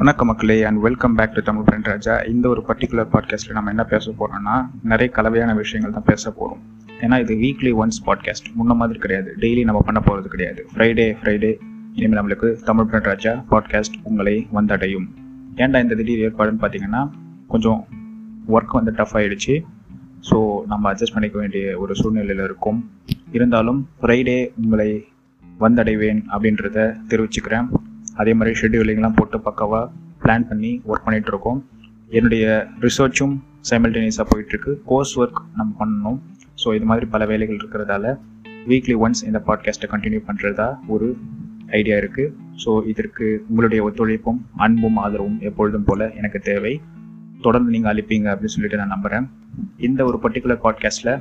வணக்கம் மக்களே and welcome back to Tamil friend Raja. இந்த ஒரு பர்டிகுலர் பாட்காஸ்ட்டில் நம்ம என்ன பேச போகிறோம்னா நிறைய கலவையான விஷயங்கள் தான் பேச போகிறோம் ஏன்னா இது வீக்லி ஒன்ஸ் பாட்காஸ்ட் முன்ன மாதிரி கிடையாது. டெய்லி நம்ம பண்ண போகிறது கிடையாது. ஃப்ரைடே ஃப்ரைடே இனிமேல் நம்மளுக்கு தமிழ் ஃப்ரெண்ட் ராஜா பாட்காஸ்ட் உங்களை வந்தடையும். ஏன்டா இந்த திடீர் ஏற்பாடுன்னு பார்த்தீங்கன்னா கொஞ்சம் ஒர்க் வந்து டஃப் ஆகிடுச்சு ஸோ நம்ம அட்ஜஸ்ட் பண்ணிக்க வேண்டிய ஒரு சூழ்நிலையில் இருக்கும். இருந்தாலும் ஃப்ரைடே உங்களை வந்தடைவேன் அப்படின்றத தெரிவிச்சுக்கிறேன். அதே மாதிரி ஷெட்யூலிங்லாம் போட்டு பக்காவாக பிளான் பண்ணி ஒர்க் பண்ணிகிட்டு இருக்கோம். என்னுடைய ரிசர்ச்சும் சைமல்டேனியஸாக போயிட்டுருக்கு. கோர்ஸ் ஒர்க் நம்ம பண்ணணும். ஸோ இது மாதிரி பல வேலைகள் இருக்கிறதால வீக்லி ஒன்ஸ் இந்த பாட்காஸ்ட்டை கண்டினியூ பண்ணுறதா ஒரு ஐடியா இருக்குது ஸோ இதற்கு உங்களுடைய ஒத்துழைப்பும் அன்பும் ஆதரவும் எப்பொழுதும் போல் எனக்கு தேவை. தொடர்ந்து நீங்கள் அளிப்பீங்க அப்படின்னு சொல்லிட்டு நான் நம்புகிறேன் இந்த ஒரு பர்டிகுலர் பாட்காஸ்ட்டில்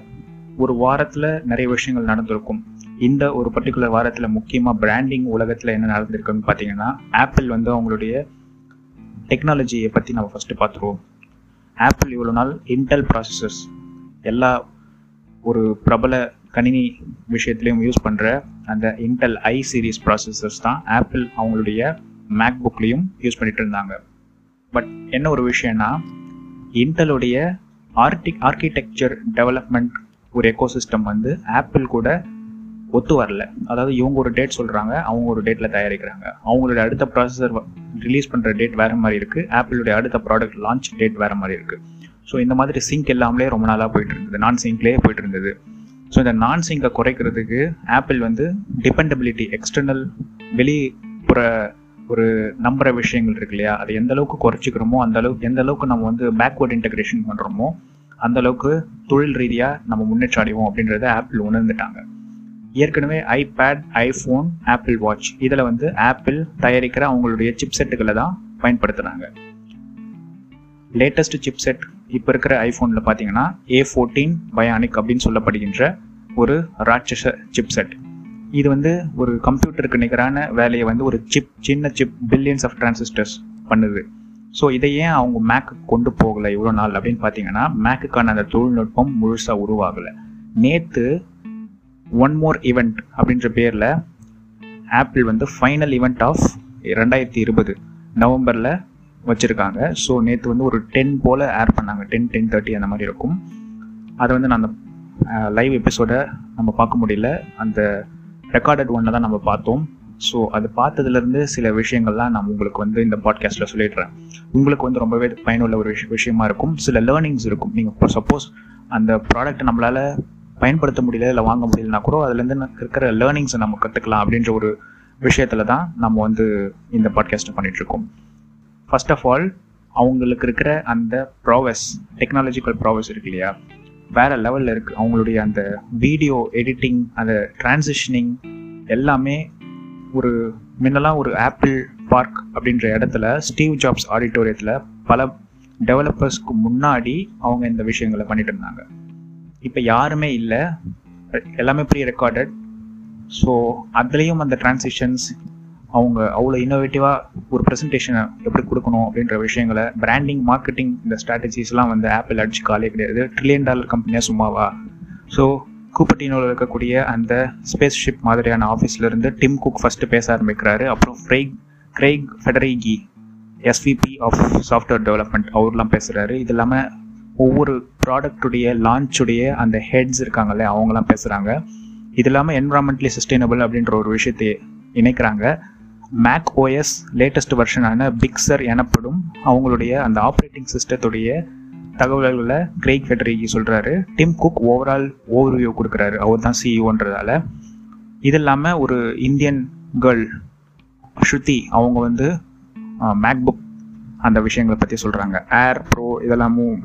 ஒரு வாரத்தில் நிறைய விஷயங்கள் நடந்திருக்கும். இந்த ஒரு பர்டிகுலர் வாரத்தில் முக்கியமாக பிராண்டிங் உலகத்தில் என்ன நடந்திருக்குன்னு பார்த்தீங்கன்னா ஆப்பிள் வந்து அவங்களுடைய டெக்னாலஜியை பற்றி நம்ம ஃபஸ்ட்டு பார்த்துருவோம் ஆப்பிள் இவ்வளோ நாள் இன்டெல் ப்ராசஸர்ஸ் எல்லா ஒரு பிரபல கணினி விஷயத்துலையும் யூஸ் பண்ணுற அந்த இன்டெல் ஐ சீரீஸ் ப்ராசஸர்ஸ் தான் ஆப்பிள் அவங்களுடைய மேக் புக்லேயும் யூஸ் பண்ணிட்டு இருந்தாங்க. பட் என்ன ஒரு விஷயம்னா இன்டலுடைய ஆர்டி ஆர்கிடெக்சர் டெவலப்மெண்ட் ஒரு எக்கோசிஸ்டம் வந்து ஆப்பிள் கூட ஒத்து வரல. அதாவது இவங்க ஒரு டேட் சொல்கிறாங்க அவங்க ஒரு டேட்டில் தயாரிக்கிறாங்க. அவங்களுடைய அடுத்த ப்ராசஸர் ரிலீஸ் பண்ணுற டேட் வேறு மாதிரி இருக்குது ஆப்பிளுடைய அடுத்த ப்ராடக்ட் லான்ச் டேட் வேறு மாதிரி இருக்குது ஸோ இந்த மாதிரி சிங்க் எல்லாமே ரொம்ப நாளாக போயிட்டு இருந்தது. நான் சிங்க்லேயே போயிட்டு இருந்தது. ஸோ இந்த நான் சிங்கை குறைக்கிறதுக்கு ஆப்பிள் வந்து டிபெண்டபிலிட்டி எக்ஸ்டர்னல் வெளிப்புற ஒரு நம்புற விஷயங்கள் இருக்கு இல்லையா? அது எந்த அளவுக்கு குறைச்சிக்கிறோமோ அந்த அளவுக்கு எந்த அளவுக்கு நம்ம வந்து பேக்வர்ட் இன்டகிரேஷன் பண்ணுறோமோ அந்த அளவுக்கு தொழில் ரீதியாக நம்ம முன்னேற்றம் அடைவோம் அப்படின்றத ஆப்பிள் உணர்ந்துட்டாங்க. ஏற்கனவே ஐபேட் ஐஃபோன் ஆப்பிள் வாட்ச். இதில் வந்து ஆப்பிள் தயாரிக்கிற அவங்களுடைய சிப்செட்டுகளை தான் பயன்படுத்துகிறாங்க லேட்டஸ்ட் சிப்செட் இப்போ இருக்கிற ஐஃபோனில் பார்த்தீங்கன்னா ஏ ஃபோர்டீன் பயானிக் அப்படின்னு சொல்லப்படுகின்ற ஒரு ராட்சச சிப்செட் இது வந்து ஒரு கம்ப்யூட்டருக்கு நிகரான வேலையை வந்து ஒரு சிப் சின்ன சிப் பில்லியன்ஸ் ஆஃப் டிரான்சிஸ்டர்ஸ் பண்ணுது. ஸோ இதை ஏன் அவங்க மேக்கு கொண்டு போகலை இவ்வளோ நாள் அப்படின்னு பார்த்தீங்கன்னா மேக்குக்கான அந்த தொழில்நுட்பம் முழுசாக உருவாகலை. நேற்று ஒன் மோர் ஈவெண்ட் அப்படின்ற பேரில் ஆப்பிள் வந்து ஃபைனல் ஈவெண்ட் ஆஃப் ரெண்டாயிரத்தி இருபது நவம்பரில் வச்சுருக்காங்க. ஸோ நேற்று வந்து ஒரு டென் போல் ஏர் பண்ணாங்க. டென் டென் தேர்ட்டி அந்த மாதிரி இருக்கும். அதை வந்து நான் அந்த லைவ் எபிசோடை நம்ம பார்க்க முடியல. அந்த ரெக்கார்டட் ஒன்னை தான் நம்ம பார்த்தோம். ஸோ அது பார்த்ததுலேருந்து சில விஷயங்கள்லாம் நான் உங்களுக்கு வந்து இந்த பாட்காஸ்ட்டில் சொல்லிடுறேன். உங்களுக்கு வந்து ரொம்பவே பயனுள்ள ஒரு விஷயமா இருக்கும். சில லேர்னிங்ஸ் இருக்கும். நீங்கள் இப்போ சப்போஸ் அந்த ப்ராடக்ட்டை நம்மளால் பயன்படுத்த முடியல இல்லை வாங்க முடியலனா கூட அதுலேருந்து இருக்கிற லேர்னிங்ஸை நம்ம கற்றுக்கலாம் அப்படின்ற ஒரு விஷயத்தில் தான் நம்ம வந்து இந்த பாட்காஸ்ட்டை பண்ணிகிட்ருக்கோம் ஃபர்ஸ்ட் ஆஃப் ஆல் அவங்களுக்கு இருக்கிற அந்த ப்ராவஸ் டெக்னாலஜிக்கல் ப்ராவஸ் இருக்கு இல்லையா? வேற லெவலில் இருக்குது அவங்களுடைய அந்த வீடியோ எடிட்டிங் அந்த டிரான்சிஷனிங் எல்லாமே ஒரு முன்னெல்லாம் ஒரு ஆப்பிள் பார்க் அப்படின்ற இடத்துல ஸ்டீவ் ஜாப்ஸ் ஆடிட்டோரியத்தில் பல டெவலப்பர்ஸ்க்கு முன்னாடி அவங்க இந்த விஷயங்களை பண்ணிட்டு இருந்தாங்க. இப்போ யாருமே இல்லை. எல்லாமே ப்ரீ ரெக்கார்டட் ஸோ அதுலேயும் அந்த டிரான்சிஷன்ஸ் அவங்க அவ்வளோ இன்னோவேட்டிவாக ஒரு ப்ரெசன்டேஷனை எப்படி கொடுக்கணும் அப்படின்ற விஷயங்களை பிராண்டிங் மார்க்கெட்டிங் இந்த ஸ்ட்ராட்டஜிஸ்லாம் வந்து ஆப்பிள் அடிச்சு காலே கிடையாது. ட்ரில்லியன் டாலர் கம்பெனியாக சும்மாவா? ஸோ கூப்பட்டினோவில் இருக்கக்கூடிய அந்த ஸ்பேஸ் ஷிப் மாதிரியான ஆஃபீஸ்லேருந்து டிம் குக் ஃபஸ்ட்டு பேச ஆரம்பிக்கிறாரு. அப்புறம் ஃப்ரெய்க் Craig Federighi SVP of software development அவர்லாம் பேசுகிறாரு இது இல்லாமல் ஒவ்வொரு ப்ராடக்டுடைய லான்ச்சுடைய அந்த ஹெட்ஸ் இருக்காங்கல்ல அவங்களாம் பேசுகிறாங்க இது இல்லாமல் என்வரான்மெண்ட்லி சஸ்டைனபிள் அப்படின்ற ஒரு விஷயத்தை இணைக்கிறாங்க. மேக் ஓஎஸ் லேட்டஸ்ட் வெர்ஷனான பிக்சர் எனப்படும் அவங்களுடைய அந்த ஆப்ரேட்டிங் சிஸ்டத்துடைய தகவல்களை கிரேக் ஃபெட்ரிகி சொல்கிறாரு டிம் குக் ஓவரால் ஓவர்வியூ கொடுக்குறாரு. அவர் தான் சிஇஓன்றதால இது இல்லாமல் ஒரு இந்தியன் கேர்ள் ஸ்ருதி அவங்க வந்து மேக் புக் அந்த விஷயங்களை பற்றி சொல்கிறாங்க ஏர் ப்ரோ இதெல்லாமும்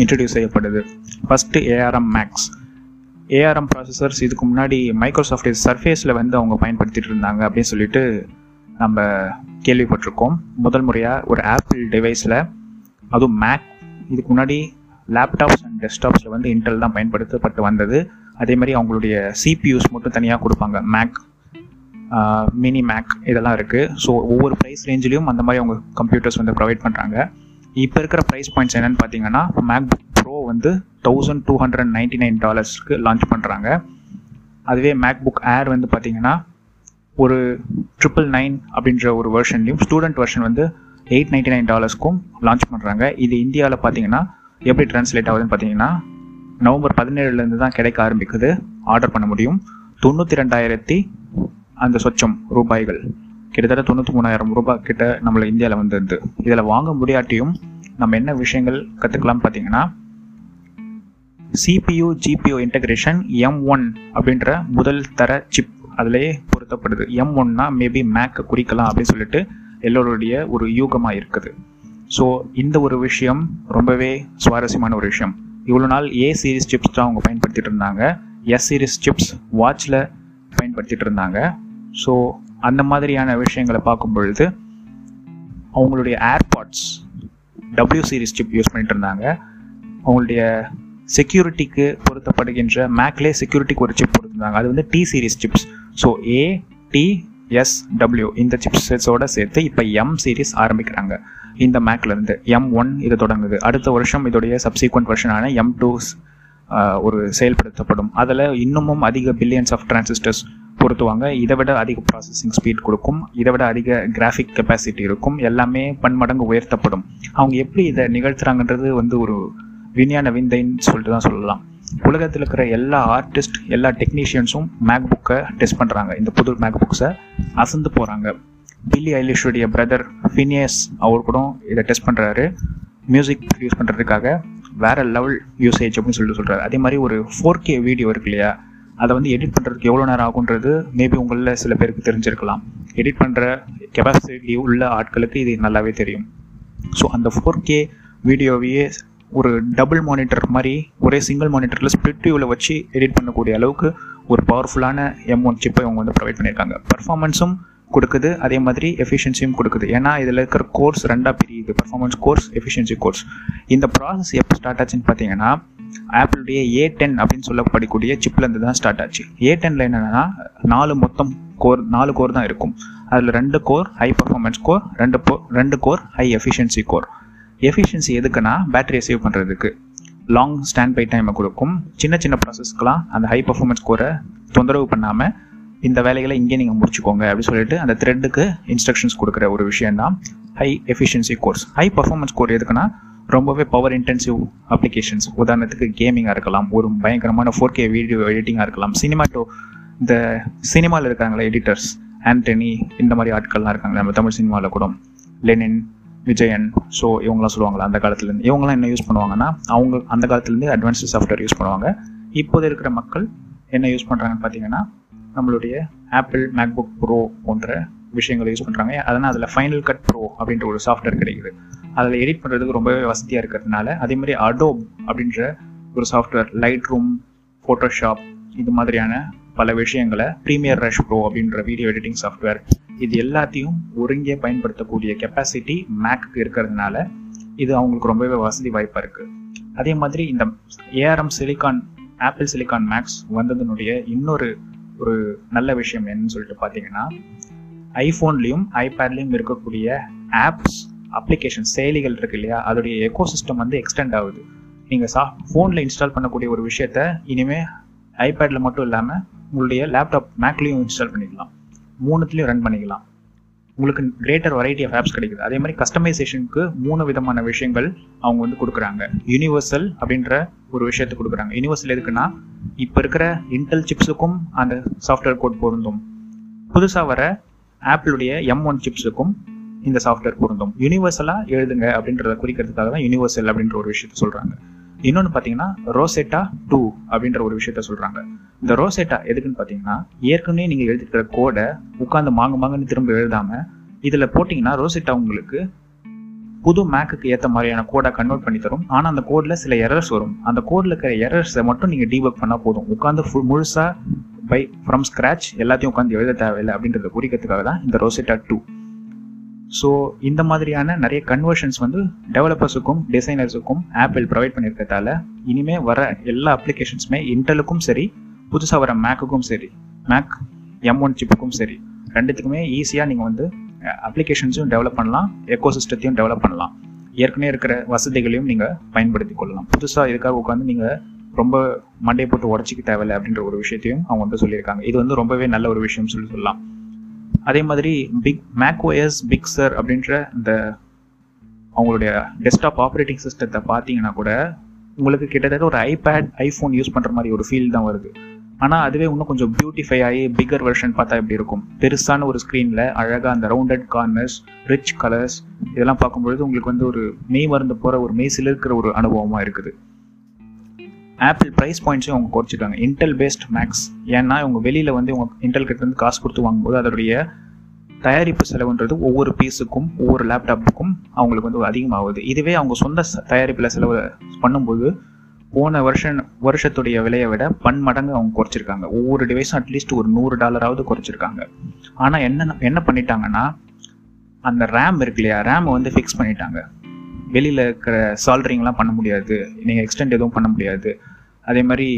இன்ட்ரடியூஸ் செய்யப்படுது. First ARM Macs ARM processors இதுக்கு முன்னாடி மைக்ரோசாஃப்ட் சர்ஃபேஸில் வந்து அவங்க பயன்படுத்திட்டு இருந்தாங்க அப்படின்னு சொல்லிட்டு நம்ம கேள்விப்பட்டிருக்கோம். முதல் முறையாக ஒரு ஆப்பிள் டிவைஸில் அதுவும் மேக் இதுக்கு முன்னாடி லேப்டாப்ஸ் அண்ட் டெஸ்க்டாப்ஸில் வந்து இன்டெல் தான் பயன்படுத்தப்பட்டு வந்தது. அதே மாதிரி அவங்களுடைய சிபியூஸ் மட்டும் தனியாக கொடுப்பாங்க. மேக் மினி மேக் இதெல்லாம் இருக்குது ஸோ ஒவ்வொரு ப்ரைஸ் ரேஞ்சிலையும் அந்த மாதிரி அவங்க கம்ப்யூட்டர்ஸ் வந்து ப்ரொவைட் பண்ணுறாங்க இப்போ இருக்கிற ப்ரைஸ் பாயிண்ட்ஸ் என்னென்னு பார்த்தீங்கன்னா மேக் புக் ப்ரோ வந்து thousand two hundred ninety nine டாலர்ஸ்க்கு launch பண்ணுறாங்க அதுவே மேக் புக் ஏர் வந்து பார்த்தீங்கன்னா ஒரு ட்ரிபிள் நைன் அப்படின்ற ஒரு வெர்ஷன்லையும் ஸ்டூடெண்ட் வெர்ஷன் வந்து எயிட் நைன்டி நைன் டாலர்ஸ்க்கும் லான்ச் பண்ணுறாங்க இது இந்தியாவில் பார்த்தீங்கன்னா எப்படி ட்ரான்ஸ்லேட் ஆகுதுன்னு பார்த்தீங்கன்னா நவம்பர் பதினேழுலேருந்து தான் கிடைக்க ஆரம்பிக்குது. ஆர்டர் பண்ண முடியும். தொண்ணூற்றி ரெண்டாயிரத்தி அந்த சொச்சம் ரூபாய்கள். கிட்டத்தட்ட தொண்ணூற்றி மூணாயிரம் ரூபாய் கிட்ட நம்மளை இந்தியாவில் வந்துருது இதில் வாங்க முடியாட்டியும் நம்ம என்ன விஷயங்கள் கற்றுக்கலாம் பார்த்தீங்கன்னா CPU GPU integration M one அப்படின்ற முதல் தர சிப் அதிலேயே பொருத்தப்படுது. எம் ஒன்னா மேபி மேக்கை குறிக்கலாம் அப்படின்னு சொல்லிட்டு எல்லோருடைய ஒரு யூகமாக இருக்குது. ஸோ இந்த ஒரு விஷயம் ரொம்பவே சுவாரஸ்யமான ஒரு விஷயம். இவ்வளோ நாள் ஏ சீரிஸ் சிப்ஸ் தான் அவங்க பயன்படுத்திட்டு இருந்தாங்க. எஸ் சீரிஸ் சிப்ஸ் வாட்சில் பயன்படுத்திட்டு இருந்தாங்க. ஸோ அந்த மாதிரியான விஷயங்களை பார்க்கும் பொழுது அவங்களுடைய AirPods W series chip use பண்ணிட்டு இருந்தாங்க அவங்களுடைய செக்யூரிட்டிக்கு பொருத்தப்படுகின்ற மேக்லே செக்யூரிட்டிக்கு ஒரு சிப் கொடுத்துருந்தாங்க. அது வந்து T series chips so A T S W இந்த சிப்ஸோட சேர்த்து இப்போ எம் சீரிஸ் ஆரம்பிக்கிறாங்க. இந்த மேக்லேருந்து எம் ஒன் இது தொடங்குது. அடுத்த வருஷம் இதோடைய சப்சீக்வெண்ட் வருஷனான எம் டூ ஒரு செயல்படுத்தப்படும். அதில் இன்னமும் அதிக பில்லியன்ஸ் ஆஃப் டிரான்சிஸ்டர்ஸ் பொருத்துவாங்க. இதை விட அதிக ப்ராசஸிங் ஸ்பீட் கொடுக்கும். இதை விட அதிக கிராஃபிக் கெப்பாசிட்டி இருக்கும். எல்லாமே பன்மடங்கு உயர்த்தப்படும். அவங்க எப்படி இதை நிகழ்த்துறாங்கன்றது வந்து ஒரு விஞ்ஞான விந்தைன்னு சொல்லிட்டு தான் சொல்லலாம். உலகத்தில் இருக்கிற எல்லா ஆர்டிஸ்ட் எல்லா டெக்னீஷியன்ஸும் மேக் புக்கை டெஸ்ட் பண்ணுறாங்க இந்த புது மேக் புக்ஸை அசந்து போகிறாங்க பில்லி ஐலிஷுடைய பிரதர் ஃபினியஸ் அவர் கூட இதை டெஸ்ட் பண்ணுறாரு மியூசிக் யூஸ் பண்ணுறதுக்காக வேற லெவல் யூசேஜ் அப்படின்னு சொல்லிட்டு சொல்கிறாரு அதே மாதிரி ஒரு ஃபோர் கே வீடியோ இருக்கு இல்லையா? அதை வந்து எடிட் பண்ணுறதுக்கு எவ்வளோ நேரம் ஆகுன்றது மேபி உங்களில் சில பேருக்கு தெரிஞ்சிருக்கலாம். எடிட் பண்ணுற கெப்பாசிட்டி உள்ள ஆட்களுக்கு இது நல்லாவே தெரியும். ஸோ அந்த ஃபோர் கே வீடியோவையே ஒரு டபுள் மானிட்டர் மாதிரி ஒரே சிங்கிள் மானிட்டரில் ஸ்ப்ளிட் வியூவில் வச்சு எடிட் பண்ணக்கூடிய அளவுக்கு ஒரு பவர்ஃபுல்லான எம் ஒன் சிப்பை அவங்க வந்து ப்ரொவைட் பண்ணியிருக்காங்க பர்ஃபார்மன்ஸும் கொடுக்குது அதே மாதிரி எஃபிஷியன்சியும் கொடுக்குது. ஏன்னா இதில் இருக்கிற கோர்ஸ் ரெண்டாக பிரியுது. பர்ஃபார்மன்ஸ் கோர்ஸ் எஃபிஷியன்சி கோர்ஸ் இந்த ப்ராசஸ் எப்போ ஸ்டார்ட் ஆச்சுன்னு பார்த்தீங்கன்னா ஆப்பிளுடைய ஏ டென் அப்படின்னு சொல்லப்படக்கூடிய சிப்லேருந்து தான் ஸ்டார்ட் ஆச்சு. ஏ டெனில் என்னென்னா நாலு மொத்தம் கோர் நாலு கோர் தான் இருக்கும். அதில் ரெண்டு கோர் ஹை பர்ஃபார்மன்ஸ் கோர் ரெண்டு ரெண்டு core high efficiency core efficiency எதுக்குன்னா பேட்டரியை சேவ் பண்ணுறதுக்கு லாங் ஸ்டாண்ட் பை டைமை கொடுக்கும். சின்ன சின்ன ப்ராசஸ்க்கெலாம் அந்த ஹை பர்ஃபார்மன்ஸ் கோரை தொந்தரவு பண்ணாமல் இந்த வேலைகளை இங்கே நீங்கள் முடிச்சுக்கோங்க அப்படின்னு சொல்லிட்டு அந்த த்ரெட்டுக்கு இன்ஸ்ட்ரக்ஷன்ஸ் கொடுக்குற ஒரு விஷயம் தான் high efficiency cores high performance core எதுக்குன்னா ரொம்பவே பவர் இன்டென்சிவ் அப்ளிகேஷன்ஸ் உதாரணத்துக்கு கேமிங்காக இருக்கலாம் ஒரு பயங்கரமான ஃபோர் கே வீடியோ எடிட்டிங்காக இருக்கலாம். சினிமாட்டோ இந்த சினிமாவில் இருக்காங்களே எடிட்டர்ஸ் ஆண்டனி இந்த மாதிரி ஆட்கள்லாம் இருக்காங்க நம்ம தமிழ் சினிமாவில் கூட. லெனின் விஜயன் ஸோ இவங்களாம் சொல்லுவாங்களா அந்த காலத்துலேருந்து இவங்களாம் என்ன யூஸ் பண்ணுவாங்கன்னா அவங்க அந்த காலத்துலேருந்து அட்வான்ஸ்டு சாஃப்ட்வேர் யூஸ் பண்ணுவாங்க. இப்போது இருக்கிற மக்கள் என்ன யூஸ் பண்ணுறாங்கன்னு பார்த்தீங்கன்னா நம்மளுடைய ஆப்பிள் மேக்புக் ப்ரோ போன்ற விஷயங்களை யூஸ் பண்ணுறாங்க அதனால் அதில் ஃபைனல் கட் ப்ரோ அப்படின்ற ஒரு சாஃப்ட்வேர் கிடைக்குது. அதில் எடிட் பண்ணுறதுக்கு ரொம்பவே வசதியாக இருக்கிறதுனால அதே மாதிரி அடோப் அப்படின்ற ஒரு சாஃப்ட்வேர் லைட் ரூம் ஃபோட்டோஷாப் இது மாதிரியான பல விஷயங்களை ப்ரீமியர் ரஷ் ப்ரோ அப்படின்ற வீடியோ எடிட்டிங் சாஃப்ட்வேர் இது எல்லாத்தையும் ஒருங்கே பயன்படுத்தக்கூடிய கெப்பாசிட்டி மேக்கு இருக்கிறதுனால இது அவங்களுக்கு ரொம்பவே வசதி வாய்ப்பாக இருக்குது அதே மாதிரி இந்த ARM silicon Apple silicon Macs வந்ததுனுடைய இன்னொரு ஒரு நல்ல விஷயம் என்னன்னு சொல்லிட்டு பார்த்தீங்கன்னா ஐஃபோன்லேயும் ஐபேட்லேயும் இருக்கக்கூடிய ஆப்ஸ் அப்ளிகேஷன் செயலிகள் இருக்கு இல்லையா? அதோடைய எக்கோசிஸ்டம் வந்து எக்ஸ்டெண்ட் ஆகுது. நீங்கள் சா ஃபோனில் இன்ஸ்டால் பண்ணக்கூடிய ஒரு விஷயத்த இனிமேல் ஐபேடில் மட்டும் இல்லாமல் உங்களுடைய லேப்டாப் மேக்லேயும் இன்ஸ்டால் பண்ணிக்கலாம். மூணுத்துலேயும் ரன் பண்ணிக்கலாம். உங்களுக்கு கிரேட்டர் வெரைட்டி ஆஃப் ஆப்ஸ் கிடைக்குது. அதே மாதிரி கஸ்டமைசேஷனுக்கு மூணு விதமான விஷயங்கள் அவங்க வந்து கொடுக்குறாங்க. யூனிவர்சல் அப்படின்ற ஒரு விஷயத்தை கொடுக்குறாங்க. யூனிவர்சல் எதுக்குன்னா இப்போ இருக்கிற இன்டெல் சிப்ஸுக்கும் அந்த சாஃப்ட்வேர் கோட் பொருந்தும். புதுசாக வர ஆப்பிளுடைய எம் ஒன் சிப்ஸுக்கும் இந்த சாஃப்ட்வேர் பொருந்தும். யூனிவர்சலாக எழுதுங்க அப்படின்றத குறிக்கிறதுக்காக தான் யூனிவர்சல் அப்படின்ற ஒரு விஷயத்த சொல்கிறாங்க இன்னொன்று பார்த்தீங்கன்னா ரோசெட்டா டூ அப்படின்ற ஒரு விஷயத்த சொல்கிறாங்க இந்த ரோசெட்டா எதுக்குன்னு பார்த்தீங்கன்னா ஏற்கனவே நீங்கள் எழுதிருக்கிற கோடை உட்காந்து மாங்க மாங்கன்னு திரும்ப எழுதாமல் இதில் போட்டிங்கன்னா ரோசெட்டா உங்களுக்கு புது மேக்குக்கு ஏற்ற மாதிரியான கோடை கன்வெர்ட் பண்ணி தரும். ஆனால் அந்த கோடில் சில எரர்ஸ் வரும். அந்த கோடில் இருக்கிற எரர்ஸை மட்டும் நீங்கள் டீபக் பண்ணால் போதும். உட்காந்து ஃபுல் முழுசாக பை ஃப்ரம் ஸ்க்ராச் எல்லாத்தையும் உட்காந்து எழுத தேவையில்லை அப்படின்றத குறிக்கிறதுக்காக தான் இந்த ரோசெட்டா டூ ஸோ இந்த மாதிரியான நிறைய கன்வர்ஷன்ஸ் வந்து டெவலப்பர்ஸுக்கும் டிசைனர்ஸுக்கும் ஆப்பிள் ப்ரொவைட் பண்ணியிருக்கிறதால இனிமேல் வர எல்லா அப்ளிகேஷன்ஸுமே இன்டெலுக்கும் சரி புதுசாக வர மேக்குக்கும் சரி மேக் எம் ஒன் சிப்புக்கும் சரி ரெண்டுத்துக்குமே ஈஸியாக நீங்கள் வந்து அப்ளிகேஷன்ஸும் டெவலப் பண்ணலாம் எக்கோ சிஸ்டத்தையும் டெவலப் பண்ணலாம். ஏற்கனவே இருக்கிற வசதிகளையும் நீங்கள் பயன்படுத்தி கொள்ளலாம். புதுசாக இதுக்காக உட்காந்து நீங்கள் ரொம்ப மண்டையை போட்டு உடச்சிக்க தேவையில்லை அப்படின்ற ஒரு விஷயத்தையும் அவங்க வந்து சொல்லியிருக்காங்க. இது வந்து ரொம்பவே நல்ல ஒரு விஷயம் சொல்லி சொல்லலாம். அதே மாதிரி பிக் மேக் ஓஎஸ் பிக்சர் அப்படின்ற இந்த அவங்களுடைய டெஸ்க்டாப் ஆப்ரேட்டிங் சிஸ்டத்தை பார்த்தீங்கன்னா கூட உங்களுக்கு கிட்டத்தட்ட ஒரு ஐபேட் ஐஃபோன் யூஸ் பண்ணுற மாதிரி ஒரு ஃபீல் தான் வருது. ஆனால் அதுவே இன்னும் கொஞ்சம் பியூட்டிஃபை ஆகி பிக்கர் வெர்ஷன் பார்த்தா எப்படி இருக்கும்? பெருசான ஒரு ஸ்க்ரீனில் அழகாக அந்த ரவுண்டட் கார்னர்ஸ் ரிச் கலர்ஸ் இதெல்லாம் பார்க்கும்பொழுது உங்களுக்கு வந்து ஒரு மெய் மருந்து போகிற ஒரு மெய் சிலிருக்கிற ஒரு அனுபவமாக இருக்குது. ஆப்பிள் ப்ரைஸ் பாயிண்ட்ஸையும் அவங்க குறைச்சிருக்காங்க இன்டெல் பேஸ்ட் மேக்ஸ் ஏன்னா இவங்க வெளியில் வந்து இவங்க இன்டெல் கிட்டேருந்து காசு கொடுத்து வாங்கும்போது அதோடைய தயாரிப்பு செலவுன்றது ஒவ்வொரு பீஸுக்கும் ஒவ்வொரு லேப்டாப்புக்கும் அவங்களுக்கு வந்து அதிகமாகுது. இதுவே அவங்க சொந்த தயாரிப்பில் செலவு பண்ணும்போது போன வருஷம் வருஷத்துடைய விலையை விட பன்மடங்கு அவங்க குறைச்சிருக்காங்க. ஒவ்வொரு டிவைஸும் அட்லீஸ்ட் ஒரு நூறு டாலராவது குறைச்சிருக்காங்க. ஆனால் என்ன என்ன பண்ணிட்டாங்கன்னா அந்த ரேம் இருக்கு இல்லையா? ரேமை வந்து ஃபிக்ஸ் பண்ணிட்டாங்க. வெளியில் இருக்கிற சால்ட்ரிங்லாம் பண்ண முடியாது. நீங்கள் எக்ஸ்டெண்ட் எதுவும் பண்ண முடியாது. அதே மாதிரி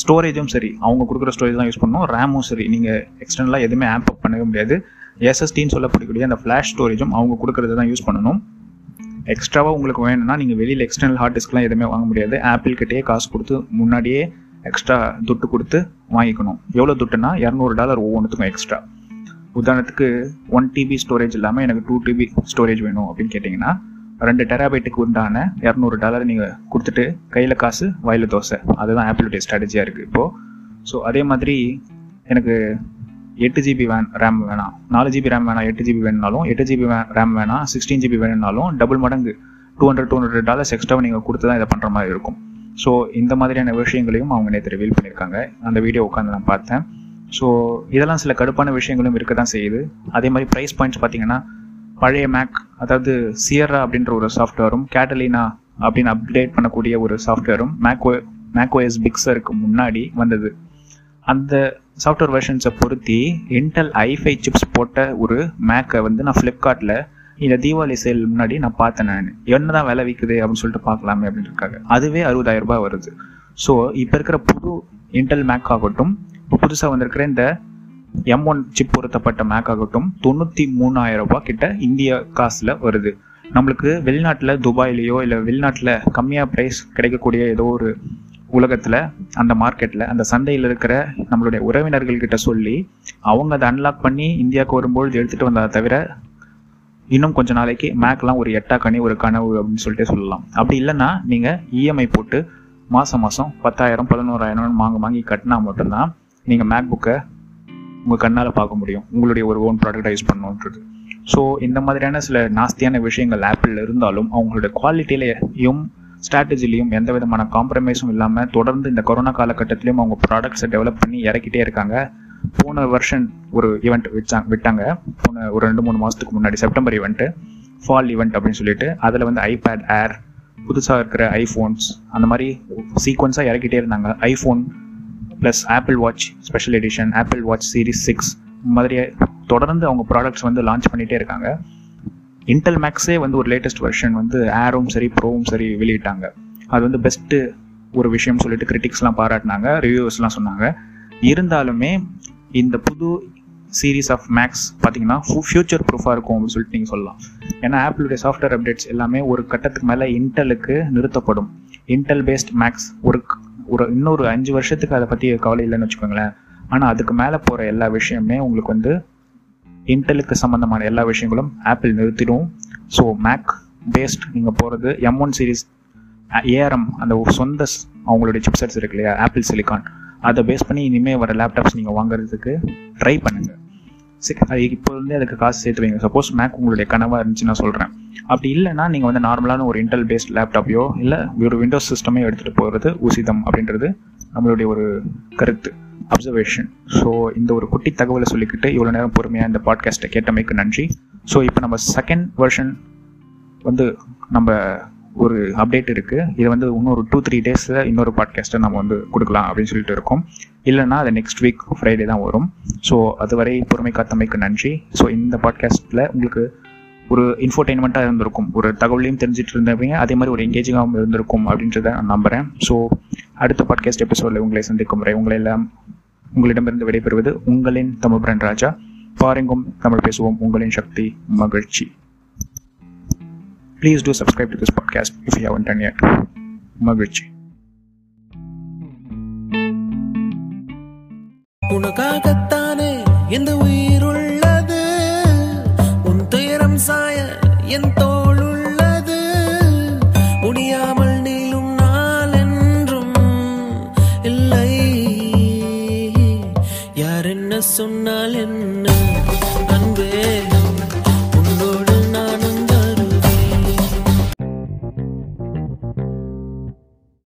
ஸ்டோரேஜும் சரி அவங்க கொடுக்குற ஸ்டோரேஜ் தான் யூஸ் பண்ணணும். ரேமும் சரி நீங்கள் எக்ஸ்டர்னலாக எதுவுமே ஆப் அப் பண்ணவே முடியாது. எஸ்எஸ்டின்னு சொல்லப்படக்கூடிய அந்த ஃப்ளாஷ் ஸ்டோரேஜும் அவங்க கொடுக்குறது தான் யூஸ் பண்ணணும். எக்ஸ்ட்ராவாக உங்களுக்கு வேணும்னா நீங்கள் வெளியில் எக்ஸ்டர்னல் ஹார்ட் டிஸ்க்லாம் எதுவுமே வாங்க முடியாது. ஆப்பிள் கிட்டேயே காசு கொடுத்து முன்னாடியே எக்ஸ்ட்ரா துட்டு கொடுத்து வாங்கிக்கணும். எவ்வளோ துட்டுனா இரநூறு டாலர் ஒவ்வொன்றுத்துக்கும் எக்ஸ்ட்ரா உதாரணத்துக்கு ஒன் டிபி ஸ்டோரேஜ் இல்லாமல் எனக்கு டூ டிபி ஸ்டோரேஜ் வேணும் அப்படின்னு கேட்டிங்கன்னா ரெண்டு டெராபைட்டுக்கு உண்டான இரநூறு டாலர் நீங்கள் கொடுத்துட்டு கையில் காசு வாயில் தோசை. அதுதான் ஆப்பிளுடைய ஸ்ட்ராட்டஜியாக இருக்குது இப்போது ஸோ அதே மாதிரி எனக்கு எட்டு ஜிபி வேன் ரேம் வேணாம். நாலு ஜிபி ரேம் வேணாம் எட்டு ஜிபி வேணுனாலும் எட்டு ஜிபி ரேம் வேணாம் சிக்ஸ்டீன் ஜிபி வேணும்னாலும் டபுள் மடங்கு two hundred two hundred dollars எக்ஸ்ட்ராவை நீங்கள் கொடுத்து தான் இதை பண்ணுற மாதிரி இருக்கும். ஸோ இந்த மாதிரியான விஷயங்களையும் அவங்க நேற்று ரிவீல் பண்ணியிருக்காங்க. அந்த வீடியோ உட்காந்து நான் பார்த்தேன். ஸோ இதெல்லாம் சில கடுப்பான விஷயங்களும் இருக்க தான் செய்யுது. அதே மாதிரி ப்ரைஸ் பாயிண்ட்ஸ் பார்த்தீங்கன்னா பழைய மேக் அதாவது சியரா அப்படின்ற ஒரு சாஃப்ட்வேரும் கேட்டலினா அப்படின்னு அப்டேட் பண்ணக்கூடிய ஒரு சாஃப்ட்வேரும் மேக்ஓ மேக்ஓஎஸ் பிக்ஸருக்கு முன்னாடி வந்தது. அந்த சாஃப்ட்வேர் வெர்ஷன்ஸை பொருத்தி இன்டெல் ஐஃபை சிப்ஸ் போட்ட ஒரு மேக்கை வந்து நான் ஃப்ளிப்கார்ட்டில் இந்த தீபாவளி சேல் முன்னாடி நான் பார்த்தேன் நான். என்ன தான் விலை விற்குது அப்படின்னு சொல்லிட்டு பார்க்கலாமே அப்படின்னு இருக்காங்க அதுவே அறுபதாயிரம் ரூபாய் வருது. ஸோ இப்போ இருக்கிற புது இன்டெல் மேக் ஆகட்டும் இப்போ புதுசாக வந்திருக்கிற இந்த எம் ஒன் சிப் பொருத்தப்பட்ட மேக் ஆகட்டும் தொண்ணூற்றி மூணாயிரம் ரூபாய் கிட்ட இந்திய காசில் வருது. நம்மளுக்கு வெளிநாட்டில் துபாயிலேயோ இல்லை வெளிநாட்டில் கம்மியாக ப்ரைஸ் கிடைக்கக்கூடிய ஏதோ ஒரு உலகத்தில் அந்த மார்க்கெட்டில் அந்த சந்தையில் இருக்கிற நம்மளுடைய உறவினர்கள்கிட்ட சொல்லி அவங்க அதை அன்லாக் பண்ணி இந்தியாவுக்கு வரும்பொழுது எடுத்துகிட்டு வந்ததை தவிர இன்னும் கொஞ்ச நாளைக்கு மேக்லாம் ஒரு எட்டா கனி ஒரு கனவு அப்படின்னு சொல்லிட்டு சொல்லலாம். அப்படி இல்லைன்னா நீங்கள் இஎம்ஐ போட்டு மாதம் மாதம் பத்தாயிரம் பதினோராயிரம் வாங்க வாங்கி கட்டினா மட்டும்தான் நீங்கள் மேக் புக்கை உங்கள் கண்ணால் பார்க்க முடியும். உங்களுடைய ஒரு ஓன் ப்ராடக்டாக யூஸ் பண்ணணுன்றது. ஸோ இந்த மாதிரியான சில நாஸ்தியான விஷயங்கள் ஆப்பிளில் இருந்தாலும் அவங்களோட குவாலிட்டியிலையும் ஸ்ட்ராட்டஜிலையும் எந்த விதமான காம்ப்ரமைஸும் இல்லாமல் தொடர்ந்து இந்த கொரோனா காலகட்டத்திலையும் அவங்க ப்ராடக்ட்ஸை டெவலப் பண்ணி இறக்கிட்டே இருக்காங்க. போன வருஷன் ஒரு ஈவெண்ட் வச்சாங்க விட்டாங்க. போன ஒரு ரெண்டு மூணு மாதத்துக்கு முன்னாடி செப்டம்பர் ஈவெண்ட்டு ஃபால் ஈவெண்ட் அப்படின்னு சொல்லிட்டு அதில் வந்து ஐபேட் ஏர் புதுசாக இருக்கிற ஐஃபோன்ஸ் அந்த மாதிரி சீக்வன்ஸாக இறக்கிட்டே இருந்தாங்க. IPhone plus Apple Watch special edition Apple Watch series six மாதிரி தொடர்ந்து அவங்க ப்ராடக்ட்ஸ் வந்து லான்ச் பண்ணிகிட்டே இருக்காங்க. இன்டெல் மேக்ஸே வந்து ஒரு லேட்டஸ்ட் வெர்ஷன் வந்து ஏரும் சரி ப்ரோவும் சரி வெளியிட்டாங்க. அது வந்து பெஸ்ட்டு ஒரு விஷயம் சொல்லிட்டு கிரிட்டிக்ஸ்லாம் பாராட்டினாங்க ரிவ்யூவர்ஸ்லாம் சொன்னாங்க. இருந்தாலுமே இந்த புது சீரீஸ் ஆஃப் மேக்ஸ் பார்த்தீங்கன்னா ஃபியூச்சர் ப்ரூஃபாக இருக்கும் அப்படின்னு சொல்லிட்டு நீங்கள் சொல்லலாம். ஏன்னா ஆப்பிளுடைய சாஃப்ட்வேர் அப்டேட்ஸ் எல்லாமே ஒரு கட்டத்துக்கு மேலே இன்டெலுக்கு நிறுத்தப்படும். இன்டெல் பேஸ்ட் மேக்ஸ் ஒரு ஒரு இன்னொரு அஞ்சு வருஷத்துக்கு அதை பற்றி கவலை இல்லைன்னு வச்சுக்கோங்களேன். ஆனால் அதுக்கு மேலே போகிற எல்லா விஷயமே உங்களுக்கு வந்து இன்டெலுக்கு சம்மந்தமான எல்லா விஷயங்களும் ஆப்பிள் நிறுத்திடும். ஸோ மேக் பேஸ்ட் நீங்கள் போகிறது எம் ஒன் சீரீஸ் ஏஆர்எம் அந்த சொந்த அவங்களுடைய சிப்செட்ஸ் இருக்கு இல்லையா? ஆப்பிள் சிலிகான் அதை பேஸ் பண்ணி இனிமேல் வர லேப்டாப்ஸ் நீங்கள் வாங்குறதுக்கு ட்ரை பண்ணுங்கள் அது இப்போ வந்து அதுக்கு காசு சேர்த்து வைங்க சப்போஸ் மேக் உங்களுடைய கனவாக இருந்துச்சு நான் சொல்கிறேன் அப்படி இல்லைன்னா நீங்கள் வந்து நார்மலான ஒரு இன்டெல் பேஸ்ட் லேப்டாப்பையோ இல்லை ஒரு விண்டோஸ் சிஸ்டமே எடுத்துகிட்டு போகிறது உசிதம் அப்படின்றது நம்மளுடைய ஒரு கருத்து அப்சர்வேஷன் ஸோ இந்த ஒரு குட்டி தகவலை சொல்லிக்கிட்டு இவ்வளோ நேரம் பொறுமையாக இந்த பாட்காஸ்ட்டை கேட்டமைக்கு நன்றி. ஸோ இப்போ நம்ம செகண்ட் வெர்ஷன் வந்து நம்ம ஒரு அப்டேட் இருக்குது இது வந்து இன்னொரு டூ த்ரீ டேஸில் இன்னொரு பாட்காஸ்ட்டை நம்ம வந்து கொடுக்கலாம் அப்படின்னு சொல்லிட்டு இருக்கோம். இல்லைன்னா அது நெக்ஸ்ட் வீக் ஃப்ரைடே தான் வரும். ஸோ அதுவரை பொறுமை காத்தமைக்கு நன்றி. ஸோ இந்த பாட்காஸ்ட்டில் உங்களுக்கு ஒரு இன்ஃபோர்டெயின்மெண்ட்டாக இருந்திருக்கும். ஒரு தகவலையும் தெரிஞ்சிட்டு இருந்தவங்க அதே மாதிரி ஒரு எங்கேஜிங்காகவும் இருந்திருக்கும் அப்படின்றத நான் நம்புகிறேன் ஸோ அடுத்த பாட்காஸ்ட் எபிசோடில் உங்களை சந்திக்கும் முறை உங்களை எல்லாம் உங்களிடமிருந்து விடைபெறுவது உங்களின் தமிழ்பிரன் ராஜா பாருங்கும் தமிழ் பேசுவோம். உங்களின் சக்தி மகிழ்ச்சி. Please do subscribe to this podcast if you haven't done yet. மகிழ்ச்சி உனக்காகத்தானே இந்த உயிர்